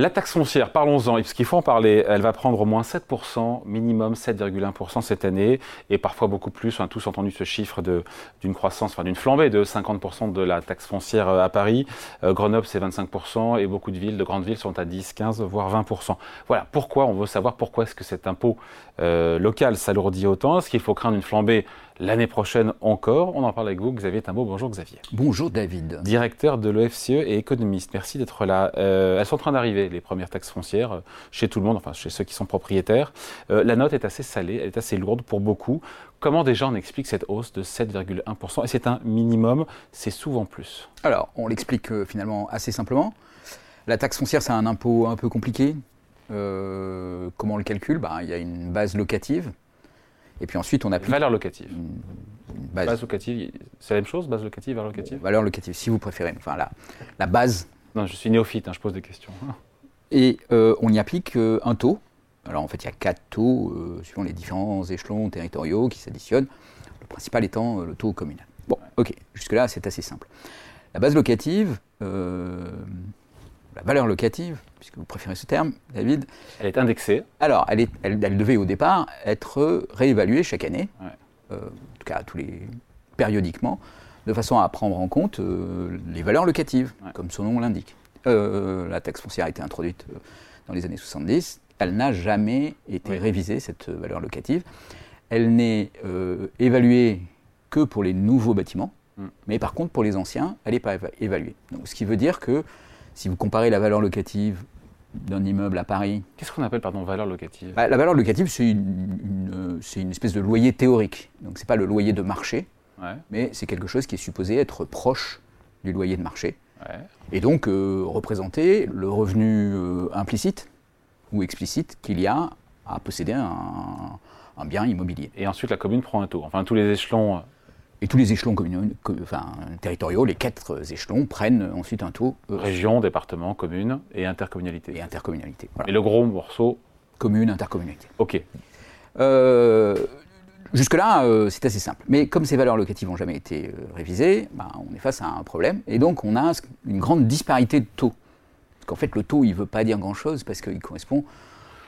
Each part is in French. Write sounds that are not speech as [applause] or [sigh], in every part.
La taxe foncière, parlons-en, parce qu'il faut en parler. Elle va prendre au moins 7%, minimum 7,1% cette année, et parfois beaucoup plus. On a tous entendu ce chiffre d'une croissance, enfin d'une flambée de 50% de la taxe foncière euh, à Paris. Euh, Grenoble, c'est 25%, et beaucoup de villes, de grandes villes, sont à 10, 15, voire 20%. Voilà, pourquoi On veut savoir pourquoi est-ce que cet impôt euh, local s'alourdit autant? Est-ce qu'il faut craindre une flambée l'année prochaine encore. On en parle avec vous, Xavier Timbaud. Bonjour Xavier. Bonjour David. Directeur de l'OFCE et économiste. Merci d'être là. Euh, elles sont en train d'arriver, les premières taxes foncières, euh, chez tout le monde, enfin chez ceux qui sont propriétaires. Euh, la note est assez salée, elle est assez lourde pour beaucoup. Comment déjà on explique cette hausse de 7,1% Et c'est un minimum, c'est souvent plus. Alors, on l'explique finalement assez simplement. La taxe foncière, c'est un impôt un peu compliqué. comment on le calcule? Ben, Il y a une base locative et puis ensuite, on applique. Valeur locative. base. locative, c'est la même chose, base locative, valeur locative? Valeur locative, si vous préférez. Enfin, la, la base. Non, je suis néophyte, hein, je pose des questions. [laughs] Et euh, on y applique euh, un taux. Alors en fait, il y a quatre taux euh, suivant les différents échelons territoriaux qui s'additionnent. Le principal étant le taux communal. Bon, ok, jusque-là, c'est assez simple. La base locative, la valeur locative, puisque vous préférez ce terme, David. Elle est indexée. Alors, elle, est, elle, devait au départ être réévaluée chaque année, euh, en tout cas tous les, périodiquement, de façon à prendre en compte euh, les valeurs locatives, comme son nom l'indique. Euh, la taxe foncière a été introduite dans les années 70. Elle n'a jamais été révisée, cette valeur locative. Elle n'est évaluée que pour les nouveaux bâtiments, mm. mais par contre, pour les anciens, elle n'est pas évaluée. Donc, ce qui veut dire que si vous comparez la valeur locative d'un immeuble à Paris. Qu'est-ce qu'on appelle, pardon, valeur locative? Bah, La valeur locative, c'est une, une, espèce de loyer théorique. Donc, ce n'est pas le loyer de marché, mais c'est quelque chose qui est supposé être proche du loyer de marché. Et donc, euh, représenter le revenu euh, implicite ou explicite qu'il y a à posséder un, un, bien immobilier. Et ensuite, la commune prend un taux. Enfin, tous les échelons et tous les échelons enfin, territoriaux, les quatre échelons, prennent ensuite un taux. Euh, Région, département, commune et intercommunalité. Et intercommunalité. Et le gros morceau Commune, intercommunalité. Ok. Euh, jusque-là, euh, c'est assez simple. Mais comme ces valeurs locatives n'ont jamais été révisées, ben, on est face à un problème. Et donc, on a une grande disparité de taux. Parce qu'en fait, le taux, il ne veut pas dire grand-chose parce qu'il correspond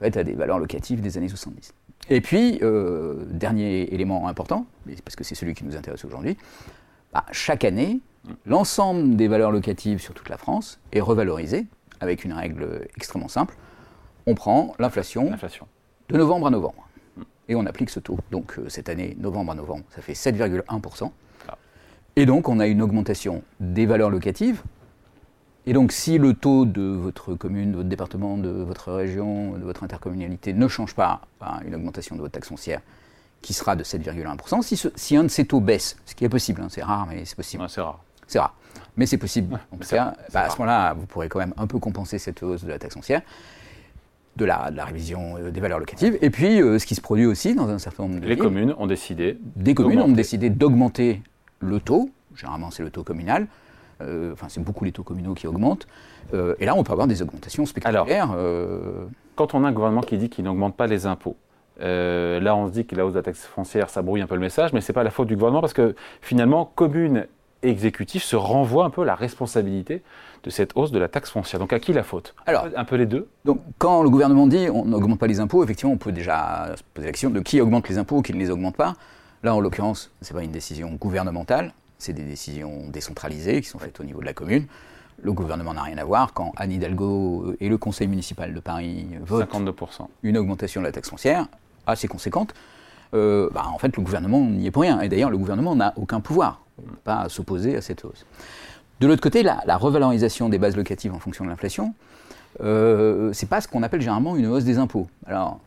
à des valeurs locatives des années 70. Et puis, euh, dernier élément important, parce que c'est celui qui nous intéresse aujourd'hui, bah, chaque année, l'ensemble des valeurs locatives sur toute la France est revalorisé avec une règle extrêmement simple. On prend l'inflation de novembre à novembre et on applique ce taux. Donc euh, cette année, novembre à novembre, ça fait 7,1%. Ah. Et donc on a une augmentation des valeurs locatives et donc, si le taux de votre commune, de votre département, de votre région, de votre intercommunalité ne change pas par une augmentation de votre taxe foncière, qui sera de 7,1%, si, si, un de ces taux baisse, ce qui est possible, hein, c'est rare, mais c'est possible. c'est rare. C'est rare. Mais c'est possible. bah, à ce moment-là, vous pourrez quand même un peu compenser cette hausse de la taxe foncière, de la, de la révision euh, des valeurs locatives. Et puis, euh, ce qui se produit aussi dans un certain nombre de Les communes ont décidé. Des communes ont décidé d'augmenter le taux. Généralement, c'est le taux communal euh, enfin, c'est beaucoup les taux communaux qui augmentent. Euh, et là, on peut avoir des augmentations spectaculaires. Euh. quand on a un gouvernement qui dit qu'il n'augmente pas les impôts, là, on se dit que la hausse de la taxe foncière, ça brouille un peu le message, mais ce n'est pas la faute du gouvernement parce que finalement, communes et exécutifs se renvoient un peu la responsabilité de cette hausse de la taxe foncière. Donc à qui la faute? Alors, un peu les deux? Donc quand le gouvernement dit on n'augmente pas les impôts, effectivement, on peut déjà se poser la question de qui augmente les impôts ou qui ne les augmente pas. Là, en l'occurrence, ce n'est pas une décision gouvernementale, c'est des décisions décentralisées qui sont faites au niveau de la commune. Le gouvernement n'a rien à voir. Quand Anne Hidalgo et le conseil municipal de Paris votent 52%. une augmentation de la taxe foncière assez conséquente, euh, bah, en fait, le gouvernement n'y est pour rien. Et d'ailleurs, le gouvernement n'a aucun pouvoir, pas à s'opposer à cette hausse. De l'autre côté, la, revalorisation des bases locatives en fonction de l'inflation, euh, c'est pas ce qu'on appelle généralement une hausse des impôts. Alors,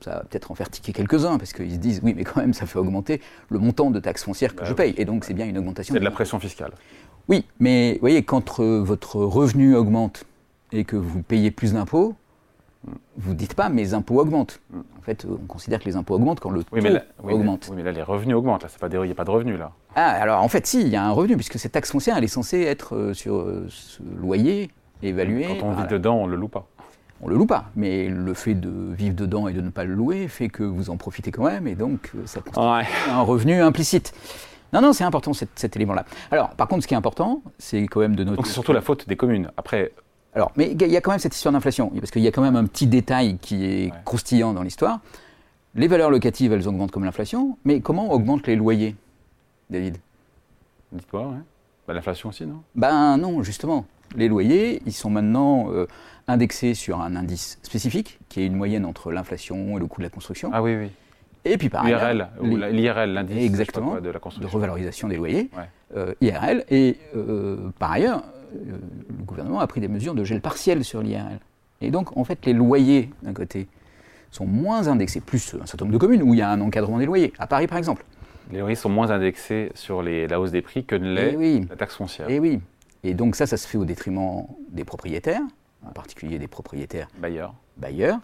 ça va peut-être en faire tiquer quelques-uns, parce qu'ils se disent, oui, mais quand même, ça fait augmenter le montant de taxes foncières que bah je paye. Et donc, c'est bien une augmentation. C'est de la pression fiscale. Oui, mais vous voyez, quand euh, votre revenu augmente et que vous payez plus d'impôts, vous ne dites pas mes impôts augmentent. Mm. En fait, on considère que les impôts augmentent quand le taux augmente. oui, mais là, les revenus augmentent. Là, il n'y a pas de revenus, là. Ah, alors en fait, si, il y a un revenu, puisque cette taxe foncière, elle est censée être euh, sur euh, ce loyer évalué. Quand on vit dedans, on ne le loue pas on le loue pas. Mais le fait de vivre dedans et de ne pas le louer fait que vous en profitez quand même, et donc euh, ça constitue un revenu implicite. Non, non, c'est important cet, élément-là. Alors, par contre, ce qui est important, c'est quand même de noter. Donc c'est surtout la faute des communes. Après, Alors, mais il y a quand même cette histoire d'inflation, parce qu'il y a quand même un petit détail qui est Ouais. croustillant dans l'histoire. Les valeurs locatives, elles augmentent comme l'inflation, mais comment augmentent les loyers, David? Dites-moi, ouais? Bah, L'inflation aussi, non? Ben non, justement. Les loyers, ils sont maintenant euh, indexés sur un indice spécifique, qui est une moyenne entre l'inflation et le coût de la construction. Ah oui, oui. et puis par L'IRL, ou l'indice Exactement. quoi, de la de construction. revalorisation des loyers, Ouais. euh, IRL. Et euh, par ailleurs, le gouvernement a pris des mesures de gel partiel sur l'IRL. Et donc, en fait, les loyers, d'un côté, sont moins indexés, plus un certain nombre de communes où il y a un encadrement des loyers. À Paris, par exemple. Les loyers sont moins indexés sur les, la hausse des prix que ne Eh l'est oui. la taxe foncière. Et oui. Et donc ça, ça se fait au détriment des propriétaires, en particulier des propriétaires Bailleurs. bailleurs.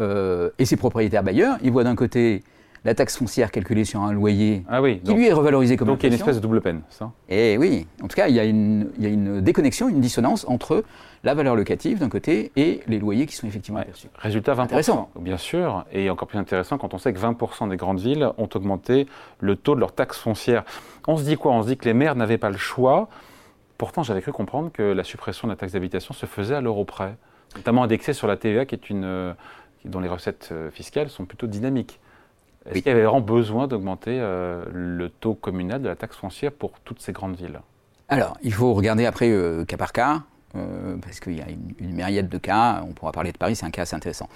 Euh, et ces propriétaires bailleurs, ils voient d'un côté la taxe foncière calculée sur un loyer Ah oui. qui Donc, lui est revalorisé comme donc il y a une espèce de double peine, ça? Et oui, en tout cas, il y, a une, il y a une déconnexion, une dissonance entre la valeur locative d'un côté et les loyers qui sont effectivement Ouais. perçus. Résultat 20%. Intéressant. Bien sûr, et encore plus intéressant quand on sait que 20% des grandes villes ont augmenté le taux de leur taxe foncière. On se dit quoi? On se dit que les maires n'avaient pas le choix. Pourtant, j'avais cru comprendre que la suppression de la taxe d'habitation se faisait à l'euro près, notamment indexée sur la TVA, qui est une, euh, dont les recettes euh, fiscales sont plutôt dynamiques. Est-ce Oui. qu'il y avait vraiment besoin d'augmenter euh, le taux communal de la taxe foncière pour toutes ces grandes villes? Alors, il faut regarder après euh, cas par cas, euh, parce qu'il y a une, une myriade de cas. On pourra parler de Paris, c'est un cas assez intéressant.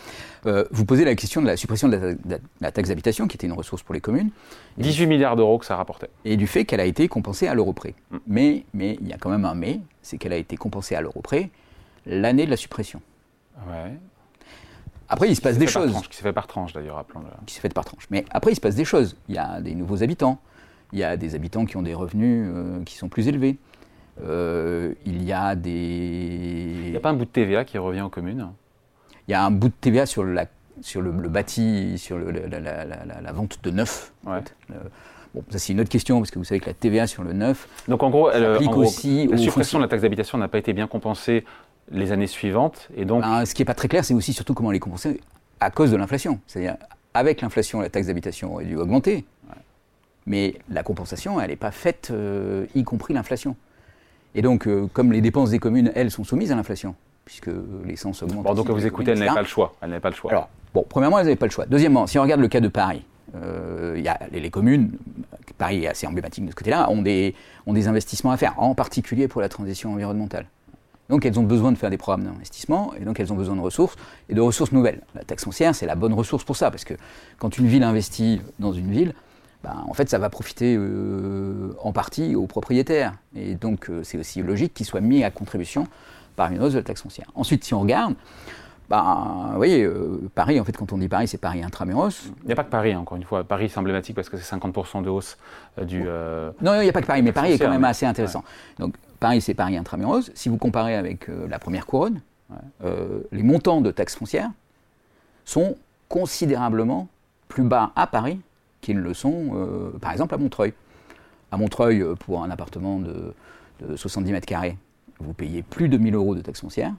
Euh, vous posez la question de la suppression de la, de la taxe d'habitation, qui était une ressource pour les communes, 18 milliards d'euros que ça rapportait. et du fait qu'elle a été compensée à l'euro près. Mm. Mais, mais il y a quand même un mais, c'est qu'elle a été compensée à l'euro près l'année de la suppression. Ouais. Après, il se passe des fait choses. tranche, qui s'est fait par tranche d'ailleurs, rappelons-le. qui s'est faite par tranche. Mais après, il se passe des choses. Il y a des nouveaux habitants. Il y a des habitants qui ont des revenus euh, qui sont plus élevés. Euh, il y a Il des. n'y a pas un bout de TVA qui revient aux communes Il y a un bout de TVA sur, la, sur le, le bâti, sur le- la, vente de neuf. en Ouais. fait. Euh, bon, ça c'est une autre question, parce que vous savez que la TVA sur le neuf, Donc en gros, elle, s'applique en gros, aussi la suppression de la taxe d'habitation n'a pas été bien compensée les années suivantes, et donc Ben, ce qui n'est pas très clair, c'est aussi surtout comment elle est compensée à cause de l'inflation. C'est-à-dire, avec l'inflation, la taxe d'habitation aurait dû augmenter. Mais la compensation, elle n'est pas faite, euh, y compris l'inflation. Et donc, euh, comme les dépenses des communes, elles, sont soumises à l'inflation, puisque l'essence augmente. bon, donc vous écoutez, elle communes, n'avait etc. pas le choix. Elle n'avait pas le choix. Alors, bon, premièrement, elles n'avaient pas le choix. Deuxièmement, si on regarde le cas de Paris, euh, y a les, les communes, Paris est assez emblématique de ce côté-là, ont des, ont des investissements à faire, en particulier pour la transition environnementale. Donc elles ont besoin de faire des programmes d'investissement, et donc elles ont besoin de ressources, et de ressources nouvelles. La taxe foncière, c'est la bonne ressource pour ça, parce que quand une ville investit dans une ville, ben, en fait, ça va profiter euh, en partie aux propriétaires. Et donc, euh, c'est aussi logique qu'ils soient mis à contribution par une hausse de la taxe foncière. Ensuite, si on regarde, ben, vous voyez, euh, Paris, en fait, quand on dit Paris, c'est Paris intramuros. Il n'y a pas que Paris, hein, encore une fois. Paris, c'est emblématique parce que c'est 50% de hausse du. euh, Non, il n'y a pas que Paris, mais Paris est quand même mais- assez intéressant. Donc, Paris, c'est Paris intramuros. Si vous comparez avec euh, la première couronne, les montants de taxes foncières sont considérablement plus bas à Paris qu'ils ne le sont, euh, par exemple, à Montreuil. À Montreuil, euh, pour un appartement de, de 70 mètres carrés, vous payez plus de 1000 euros de taxes foncières.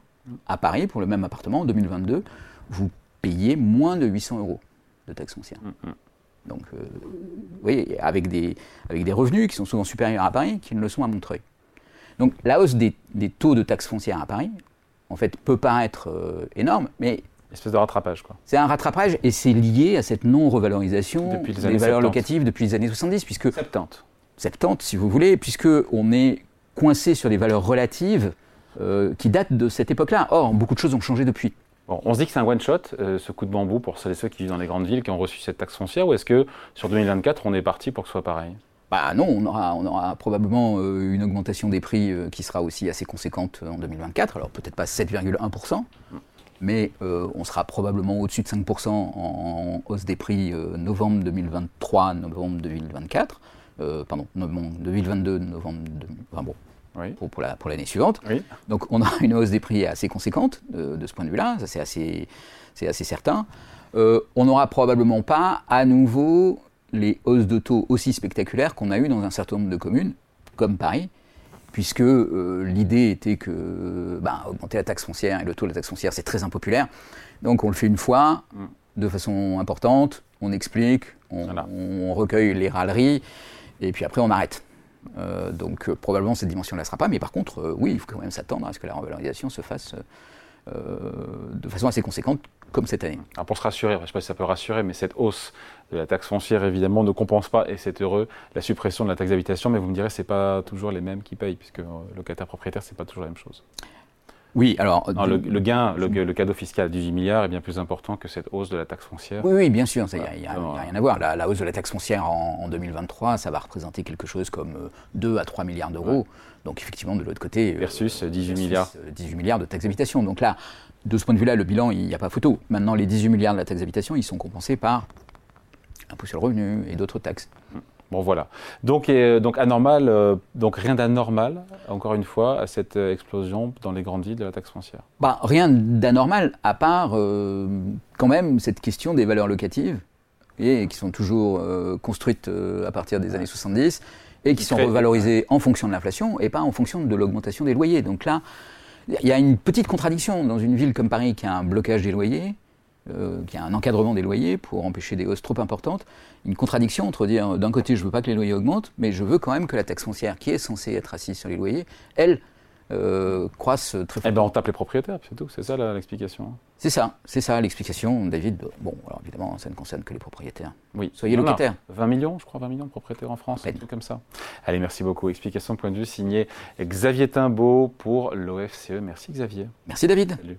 À Paris, pour le même appartement, en 2022, vous payez moins de 800 euros de taxes foncières. mm, mm. Donc, euh, vous voyez, avec des, avec des revenus qui sont souvent supérieurs à Paris qu'ils ne le sont à Montreuil. Donc, la hausse des, des taux de taxes foncières à Paris, en fait, peut paraître euh, énorme, mais espèce de rattrapage, quoi. c'est un rattrapage et c'est lié à cette non-revalorisation Depuis les des valeurs 70. locatives depuis les années 70, puisque 70. 70, si vous voulez, puisque on est coincé sur des valeurs relatives euh, qui datent de cette époque-là. Or, beaucoup de choses ont changé depuis. Bon, on se dit que c'est un one-shot, euh, ce coup de bambou, pour celles et ceux qui vivent dans les grandes villes qui ont reçu cette taxe foncière, ou est-ce que sur 2024, on est parti pour que ce soit pareil? Bah non, on aura, on aura probablement euh, une augmentation des prix qui sera aussi assez conséquente en 2024. Alors peut-être pas 7,1%, mais euh, on sera probablement au-dessus de 5% en, hausse des prix euh, novembre 2023, novembre 2024. Euh, pardon, novembre 2022, novembre, de- enfin bon, Oui. pour, pour la- pour l'année suivante. Oui. Donc on a une hausse des prix assez conséquente de, ce point de vue-là, ça c'est assez, c'est assez certain. On n'aura probablement pas à nouveau les hausses de taux aussi spectaculaires qu'on a eues dans un certain nombre de communes, comme Paris, puisque euh, l'idée était que ben, augmenter la taxe foncière et le taux de la taxe foncière c'est très impopulaire. Donc on le fait une fois, Mm. de façon importante, on explique, on, Voilà. on recueille les râleries, et puis après on arrête. Euh, donc probablement cette dimension-là ne sera pas, mais par contre, oui, il faut quand même s'attendre à ce que la revalorisation se fasse de façon assez conséquente, comme cette année. Pour se rassurer, je ne sais pas si ça peut rassurer, mais cette hausse de la taxe foncière, évidemment, ne compense pas, et c'est heureux, la suppression de la taxe d'habitation, mais vous me direz, ce n'est pas toujours les mêmes qui payent, puisque locataire propriétaire, ce n'est pas toujours la même chose. Oui, alors. le, gain, le, cadeau fiscal à 18 milliards est bien plus important que cette hausse de la taxe foncière. Oui, oui bien sûr, il n'y a, rien à voir. La, hausse de la taxe foncière en, 2023, ça va représenter quelque chose comme 2 euh, à 3 milliards d'euros. Donc, effectivement, de l'autre côté. Euh, versus 18 milliards. 18 milliards de taxe d'habitation. Donc là, de ce point de vue-là, le bilan, il n'y a pas photo. Maintenant, les 18 milliards de la taxe d'habitation, ils sont compensés par l'impôt sur le revenu et d'autres taxes. Hum. Bon voilà. Donc, donc anormal, euh, donc rien d'anormal, encore une fois, à cette euh, explosion dans les grandes villes de la taxe foncière. Bah, rien d'anormal, à part euh, quand même cette question des valeurs locatives, et qui sont toujours construites à partir des années 70, et qui sont revalorisées en fonction de l'inflation, et pas en fonction de l'augmentation des loyers. Donc là, il y a une petite contradiction dans une ville comme Paris qui a un blocage des loyers euh, qu'il y a un encadrement des loyers pour empêcher des hausses trop importantes, une contradiction entre dire d'un côté je veux pas que les loyers augmentent, mais je veux quand même que la taxe foncière qui est censée être assise sur les loyers, elle, euh, croisse très fort. Eh ben on tape les propriétaires, c'est tout, c'est ça l'explication. C'est ça, c'est ça l'explication, David. Bon, alors évidemment, ça ne concerne que les propriétaires. Oui. Soyez locataires. 20 millions, je crois, 20 millions de propriétaires en France, tout comme ça. Allez, merci beaucoup. Explication point de vue signé Xavier Timbaud pour l'OFCE. Merci Xavier. Merci David. Salut.